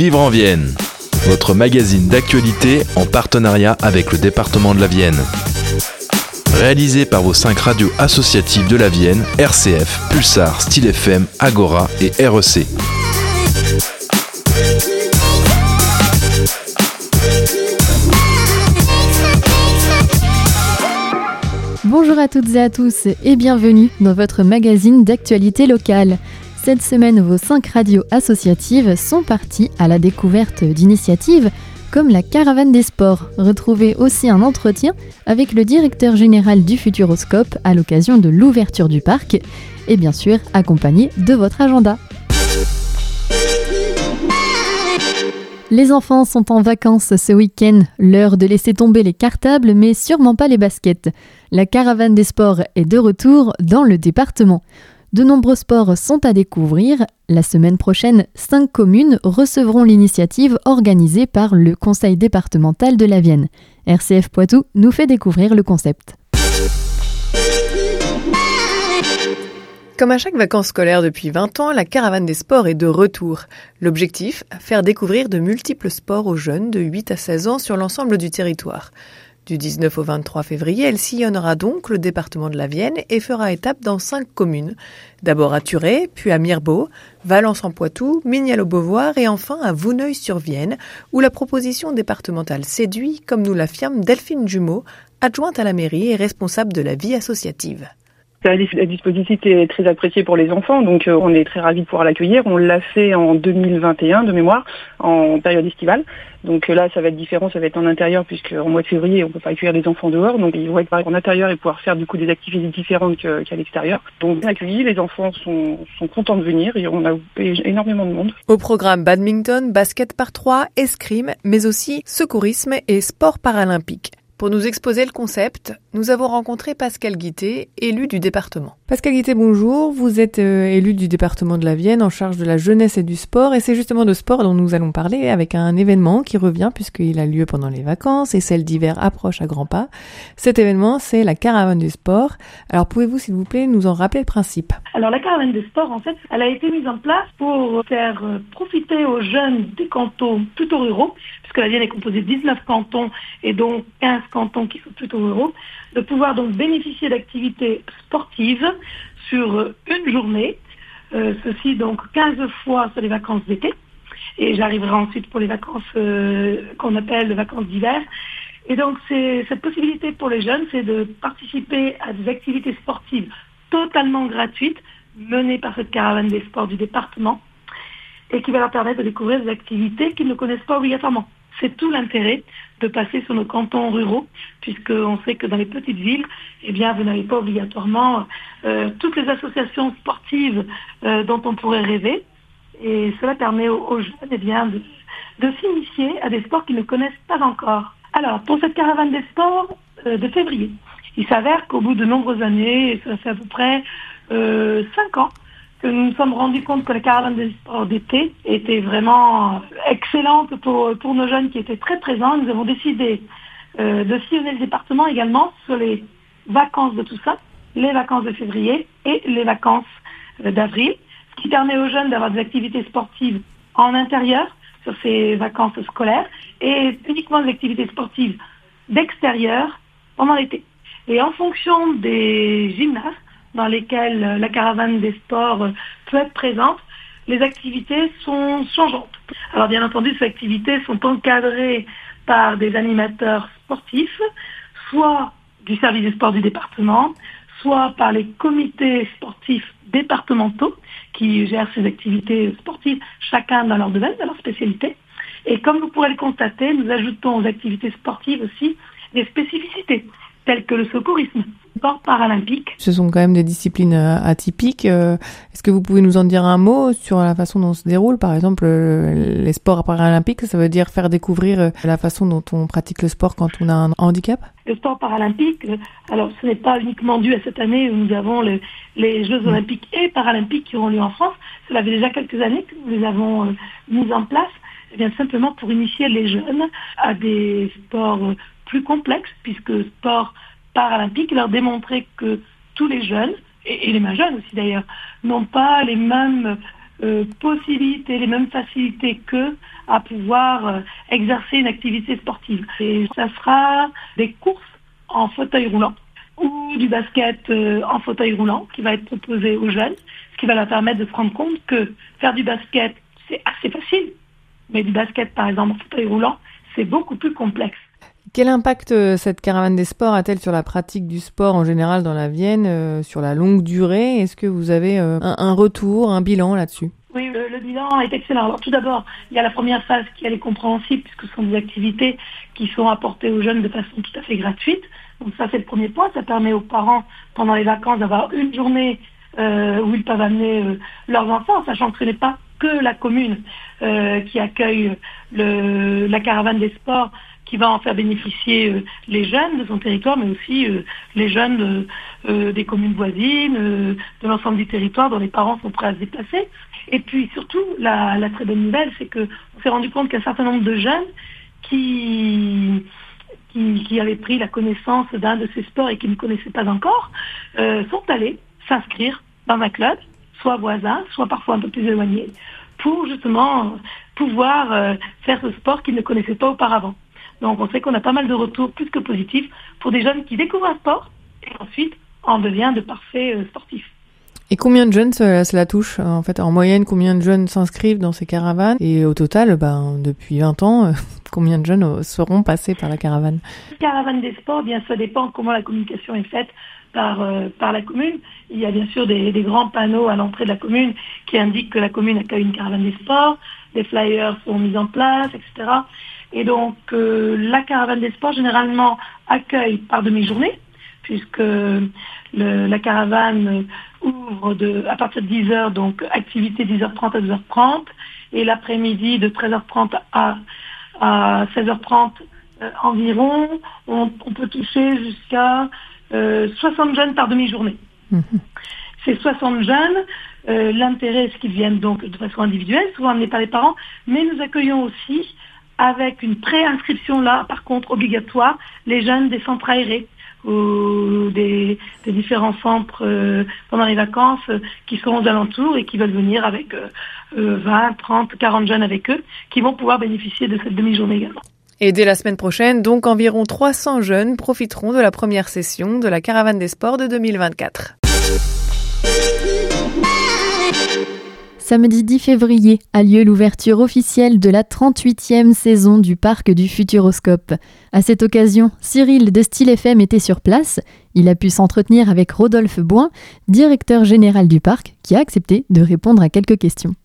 Vivre en Vienne, votre magazine d'actualité en partenariat avec le département de la Vienne. Réalisé par vos cinq radios associatives de la Vienne, RCF, Pulsar, Style FM, Agora et REC. Bonjour à toutes et à tous et bienvenue dans votre magazine d'actualité locale. Cette semaine, vos cinq radios associatives sont parties à la découverte d'initiatives comme la Caravane des Sports. Retrouvez aussi un entretien avec le directeur général du Futuroscope à l'occasion de l'ouverture du parc et bien sûr accompagné de votre agenda. Les enfants sont en vacances ce week-end, l'heure de laisser tomber les cartables mais sûrement pas les baskets. La caravane des sports est de retour dans le département. De nombreux sports sont à découvrir. La semaine prochaine, cinq communes recevront l'initiative organisée par le Conseil départemental de la Vienne. RCF Poitou nous fait découvrir le concept. Comme à chaque vacances scolaires depuis 20 ans, la caravane des sports est de retour. L'objectif, faire découvrir de multiples sports aux jeunes de 8 à 16 ans sur l'ensemble du territoire. Du 19 au 23 février, elle sillonnera donc le département de la Vienne et fera étape dans cinq communes. D'abord à Turé, puis à Mirbeau, Valence-en-Poitou, Mignal-au-Beauvoir et enfin à Vouneuil-sur-Vienne, où la proposition départementale séduit, comme nous l'affirme Delphine Jumeau, adjointe à la mairie et responsable de la vie associative. Un dispositif est très apprécié pour les enfants, donc euh, on est très ravis de pouvoir l'accueillir. On l'a fait en 2021 de mémoire, en période estivale. Donc euh, là, ça va être différent, ça va être en intérieur, puisque en mois de février, on peut pas accueillir les enfants dehors, donc ils vont être en intérieur et pouvoir faire du coup des activités différentes qu'à l'extérieur. Donc bien accueillis, les enfants sont, sont contents de venir et on a énormément de monde. Au programme badminton, basket par trois, escrime, mais aussi secourisme et sport paralympique. Pour nous exposer le concept, nous avons rencontré Pascal Guité, élu du département. Pascal Guité, bonjour. Vous êtes euh, élu du département de la Vienne en charge de la jeunesse et du sport et c'est justement de sport dont nous allons parler avec un événement qui revient puisqu'il a lieu pendant les vacances et celle d'hiver approche à grands pas. Cet événement, c'est la caravane du sport. Alors pouvez-vous s'il vous plaît nous en rappeler le principe? Alors la caravane du sport, en fait, elle a été mise en place pour faire profiter aux jeunes des cantons plutôt ruraux puisque la Vienne est composée de 19 cantons et donc 15 cantons qui sont plutôt ruraux, de pouvoir donc bénéficier d'activités sportives sur une journée, euh, ceci donc 15 fois sur les vacances d'été, et j'arriverai ensuite pour les vacances euh, qu'on appelle les vacances d'hiver. Et donc cette possibilité pour les jeunes, c'est de participer à des activités sportives totalement gratuites menées par cette caravane des sports du département et qui va leur permettre de découvrir des activités qu'ils ne connaissent pas obligatoirement. C'est tout l'intérêt de passer sur nos cantons ruraux, puisqu'on sait que dans les petites villes, eh bien, vous n'avez pas obligatoirement euh, toutes les associations sportives euh, dont on pourrait rêver. Et cela permet aux, jeunes eh bien, de, s'initier à des sports qu'ils ne connaissent pas encore. Alors, pour cette caravane des sports euh, de février, il s'avère qu'au bout de nombreuses années, ça fait à peu près cinq ans, que nous nous sommes rendus compte que la caravane des sports d'été était vraiment excellente pour, pour nos jeunes qui étaient très présents. Nous avons décidé euh, de sillonner le département également sur les vacances de tout ça, les vacances de février et les vacances euh, d'avril, ce qui permet aux jeunes d'avoir des activités sportives en intérieur sur ces vacances scolaires et uniquement des activités sportives d'extérieur pendant l'été. Et en fonction des gymnases, dans lesquelles la caravane des sports peut être présente, les activités sont changeantes. Alors bien entendu, ces activités sont encadrées par des animateurs sportifs, soit du service des sports du département, soit par les comités sportifs départementaux qui gèrent ces activités sportives, chacun dans leur domaine, dans leur spécialité. Et comme vous pourrez le constater, nous ajoutons aux activités sportives aussi des spécificités, telles que le secourisme, sport paralympique. Ce sont quand même des disciplines euh, atypiques. Euh, est-ce que vous pouvez nous en dire un mot sur la façon dont se déroule, par exemple, euh, les sports paralympiques? Ça veut dire faire découvrir la façon dont on pratique le sport quand on a un handicap? Le sport paralympique, alors ce n'est pas uniquement dû à cette année où nous avons les Jeux olympiques et paralympiques qui ont lieu en France. Cela fait déjà quelques années que nous les avons mis en place. Eh bien simplement pour initier les jeunes à des sports plus complexes, puisque sport paralympique, leur démontrer que tous les jeunes, et, les moins jeunes aussi d'ailleurs, n'ont pas les mêmes euh, possibilités, les mêmes facilités qu'eux à pouvoir euh, exercer une activité sportive. Et ça sera des courses en fauteuil roulant ou du basket euh, en fauteuil roulant qui va être proposé aux jeunes, ce qui va leur permettre de se rendre compte que faire du basket, c'est assez facile, mais du basket, par exemple, en fauteuil roulant, c'est beaucoup plus complexe. Quel impact euh, cette caravane des sports a-t-elle sur la pratique du sport en général dans la Vienne, euh, sur la longue durée? Est-ce que vous avez un, un, retour, un bilan là-dessus? Oui, le, bilan est excellent. Alors tout d'abord, il y a la première phase qui est compréhensible puisque ce sont des activités qui sont apportées aux jeunes de façon tout à fait gratuite. Donc ça c'est le premier point. Ça permet aux parents pendant les vacances d'avoir une journée euh, où ils peuvent amener euh, leurs enfants, sachant que ce n'est pas que la commune euh, qui accueille le, la caravane des sports qui va en faire bénéficier euh, les jeunes de son territoire, mais aussi euh, les jeunes des communes voisines, de l'ensemble du territoire dont les parents sont prêts à se déplacer. Et puis surtout, la, très bonne nouvelle, c'est qu'on s'est rendu compte qu'un certain nombre de jeunes qui, qui, qui, avaient pris la connaissance d'un de ces sports et qui ne connaissaient pas encore, euh, sont allés s'inscrire dans un club, soit voisin, soit parfois un peu plus éloigné, pour justement pouvoir euh, faire ce sport qu'ils ne connaissaient pas auparavant. Donc on sait qu'on a pas mal de retours plus que positifs pour des jeunes qui découvrent un sport et ensuite en devient de parfaits euh, sportifs. Et combien de jeunes cela, cela, touche En fait, en moyenne, combien de jeunes s'inscrivent dans ces caravanes? Et au total, ben, depuis 20 ans, combien de jeunes seront passés par la caravane? Caravane des sports, bien ça dépend comment la communication est faite par, euh, par la commune. Il y a bien sûr des, des grands panneaux à l'entrée de la commune qui indiquent que la commune accueille une caravane des sports. Des flyers sont mis en place, etc. Et donc, euh, la caravane des sports, généralement, accueille par demi-journée, puisque le, la caravane ouvre de, à partir de 10h, donc activité 10h30 à 12h30, et l'après-midi de 13h30 à, à 16h30 euh, environ, on, on, peut toucher jusqu'à euh, 60 jeunes par demi-journée. Mmh. Ces 60 jeunes, euh, l'intérêt, c'est qu'ils viennent donc de façon individuelle, souvent amenés par les parents, mais nous accueillons aussi avec une préinscription là, par contre, obligatoire, les jeunes des centres aérés ou des, différents centres euh, pendant les vacances euh, qui sont aux alentours et qui veulent venir avec euh, 20, 30, 40 jeunes avec eux, qui vont pouvoir bénéficier de cette demi-journée également. Et dès la semaine prochaine, donc environ 300 jeunes profiteront de la première session de la Caravane des Sports de 2024. Samedi 10 février a lieu l'ouverture officielle de la 38e saison du parc du Futuroscope. À cette occasion, Cyril de Style FM était sur place. Il a pu s'entretenir avec Rodolphe Boin, directeur général du parc, qui a accepté de répondre à quelques questions.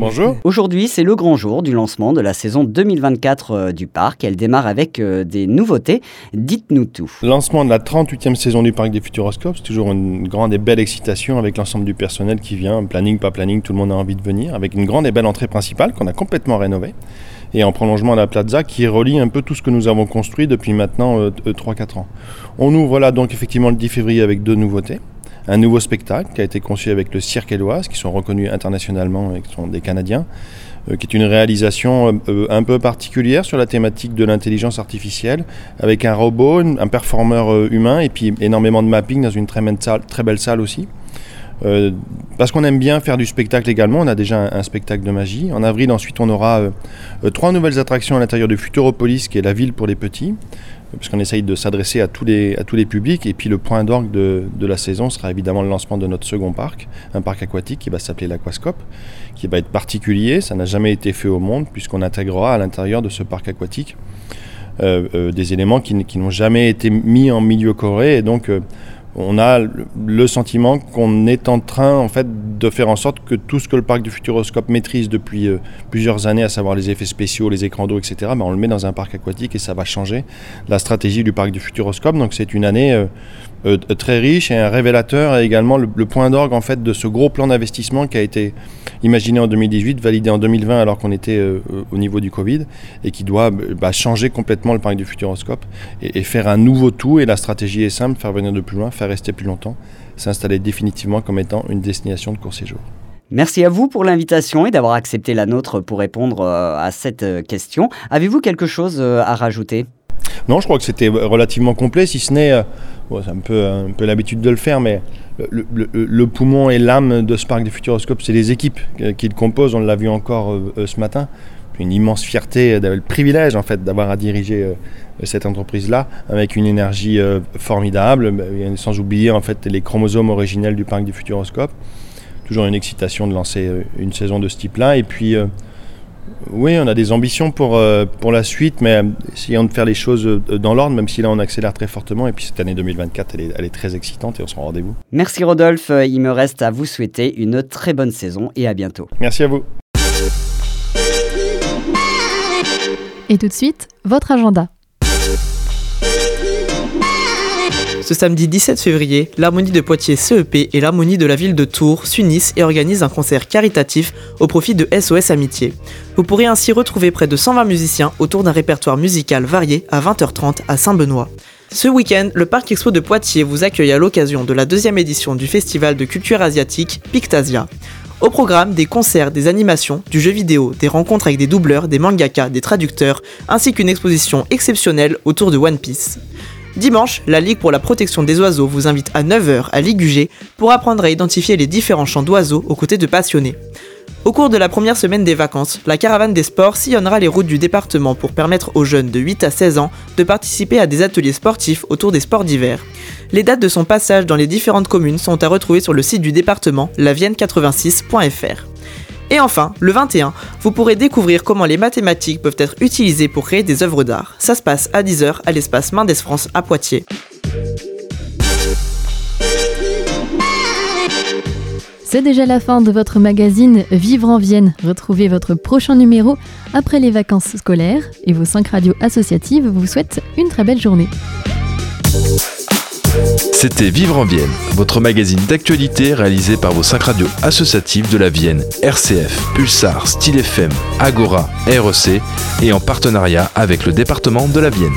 Bonjour. Aujourd'hui, c'est le grand jour du lancement de la saison 2024 euh, du parc. Elle démarre avec euh, des nouveautés. Dites-nous tout. Lancement de la 38e saison du parc des Futuroscopes, c'est toujours une grande et belle excitation avec l'ensemble du personnel qui vient, planning, pas planning, tout le monde a envie de venir, avec une grande et belle entrée principale qu'on a complètement rénovée et en prolongement de la plaza qui relie un peu tout ce que nous avons construit depuis maintenant euh, 3-4 ans. On ouvre là donc effectivement le 10 février avec deux nouveautés un nouveau spectacle qui a été conçu avec le Cirque Éloise, qui sont reconnus internationalement et qui sont des Canadiens, euh, qui est une réalisation euh, un peu particulière sur la thématique de l'intelligence artificielle, avec un robot, un performeur euh, humain et puis énormément de mapping dans une très belle salle aussi. Euh, parce qu'on aime bien faire du spectacle également, on a déjà un, spectacle de magie. En avril, ensuite, on aura euh, trois nouvelles attractions à l'intérieur de Futuropolis, qui est la ville pour les petits, puisqu'on essaye de s'adresser à, tous les, à tous les publics. Et puis le point d'orgue de, de, la saison sera évidemment le lancement de notre second parc, un parc aquatique qui va s'appeler l'Aquascope, qui va être particulier. Ça n'a jamais été fait au monde, puisqu'on intégrera à l'intérieur de ce parc aquatique euh, euh, des éléments qui, qui n'ont jamais été mis en milieu coré. Et donc, euh, on a le sentiment qu'on est en train en fait de faire en sorte que tout ce que le parc du Futuroscope maîtrise depuis euh, plusieurs années, à savoir les effets spéciaux, les écrans d'eau, etc., ben on le met dans un parc aquatique et ça va changer la stratégie du parc du Futuroscope. Donc c'est une année euh, euh, très riche et un révélateur et également le, point d'orgue en fait de ce gros plan d'investissement qui a été imaginé en 2018, validé en 2020 alors qu'on était euh, au niveau du Covid et qui doit bah, changer complètement le parc du Futuroscope et, et, faire un nouveau tout. Et la stratégie est simple faire venir de plus loin, faire rester plus longtemps, s'installer définitivement comme étant une destination de court séjour. Merci à vous pour l'invitation et d'avoir accepté la nôtre pour répondre euh, à cette question. Avez-vous quelque chose à rajouter? Non, je crois que c'était relativement complet, si ce n'est, c'est un peu, un peu l'habitude de le faire, mais le, poumon et l'âme de ce parc des Futuroscopes, c'est les équipes qui le composent. On l'a vu encore ce matin. Une immense fierté, le privilège en fait d'avoir à diriger cette entreprise-là avec une énergie formidable, sans oublier en fait les chromosomes originels du parc des Futuroscopes toujours une excitation de lancer euh, une saison de ce type-là. Et puis, euh, oui, on a des ambitions pour, euh, pour la suite, mais essayons de faire les choses dans l'ordre, même si là on accélère très fortement. Et puis cette année 2024, elle est, elle est très excitante et on sera au rendez-vous. Merci Rodolphe, il me reste à vous souhaiter une très bonne saison et à bientôt. Merci à vous. Et tout de suite, votre agenda. Ce samedi 17 février, l'Harmonie de Poitiers CEP et l'Harmonie de la ville de Tours s'unissent et organisent un concert caritatif au profit de SOS Amitié. Vous pourrez ainsi retrouver près de 120 musiciens autour d'un répertoire musical varié à 20h30 à Saint-Benoît. Ce week-end, le Parc Expo de Poitiers vous accueille à l'occasion de la deuxième édition du Festival de culture asiatique Pictasia. Au programme, des concerts, des animations, du jeu vidéo, des rencontres avec des doubleurs, des mangakas, des traducteurs, ainsi qu'une exposition exceptionnelle autour de One Piece. Dimanche, la Ligue pour la protection des oiseaux vous invite à 9h à Ligugé pour apprendre à identifier les différents champs d'oiseaux aux côtés de passionnés. Au cours de la première semaine des vacances, la caravane des sports sillonnera les routes du département pour permettre aux jeunes de 8 à 16 ans de participer à des ateliers sportifs autour des sports d'hiver. Les dates de son passage dans les différentes communes sont à retrouver sur le site du département lavienne86.fr. Et enfin, le 21, vous pourrez découvrir comment les mathématiques peuvent être utilisées pour créer des œuvres d'art. Ça se passe à 10h à l'espace Mendes France à Poitiers. C'est déjà la fin de votre magazine Vivre en Vienne. Retrouvez votre prochain numéro après les vacances scolaires et vos 5 radios associatives vous souhaitent une très belle journée. C'était Vivre en Vienne, votre magazine d'actualité réalisé par vos 5 radios associatives de la Vienne, RCF, Pulsar, Style FM, Agora, REC et en partenariat avec le département de la Vienne.